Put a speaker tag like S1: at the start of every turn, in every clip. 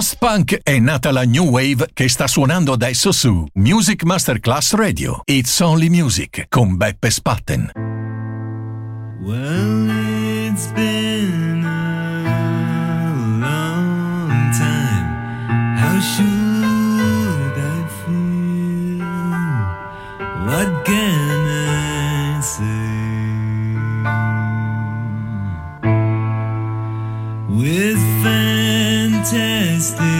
S1: post-punk è nata la new wave che sta suonando adesso su Music Masterclass Radio. It's Only Music con Beppe Spatten.
S2: Well, it's been a long time. How should I feel? What can I say? With
S3: stay.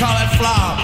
S4: Cauliflower,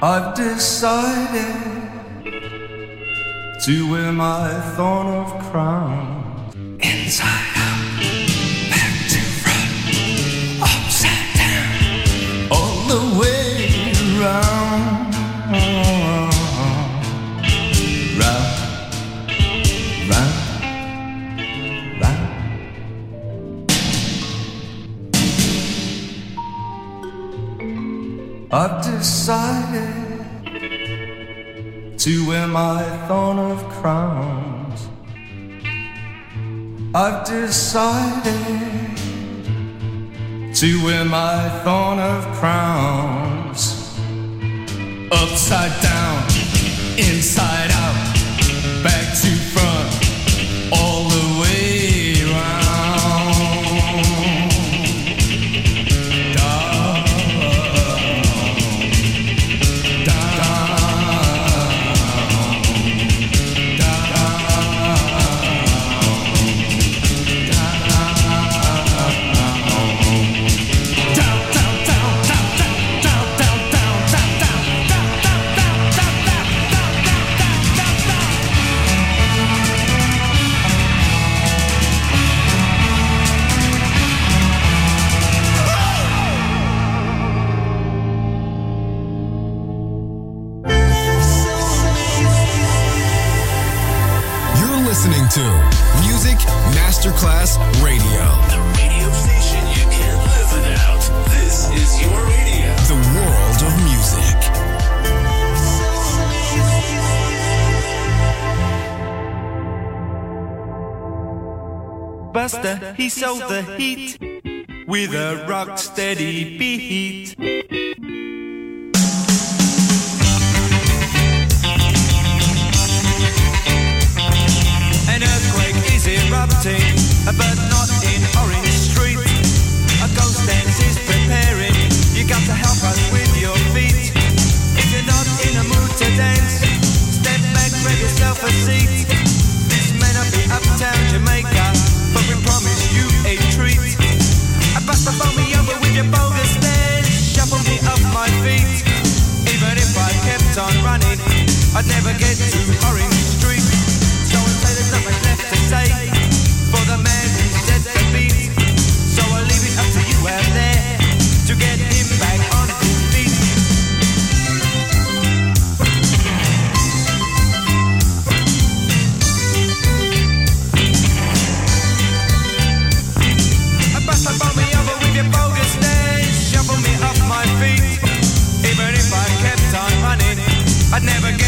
S4: I've decided to wear my thorn of crown Inside out, back to front, upside down, all the way around. Round, round, round. I've decided to wear my thorn of crowns. I've decided to wear my thorn of crowns. Upside down, inside out, back to front, all
S5: to Music Masterclass Radio.
S6: The radio station you can't live without. This is your radio.
S5: The world of music.
S7: Buster, he sold the heat with a rock steady beat. Erupting, but not in Orange Street. A ghost dance is preparing. You got to help us with your feet. If you're not in a mood to dance, step back, grab yourself a seat. This may not be uptown Jamaica, but we promise you a treat. I bust the phone me over with your bogus dance, shuffle me off my feet. Even if I kept on running, I'd never get to Orange Street. So I say there's nothing left to say I
S8: never get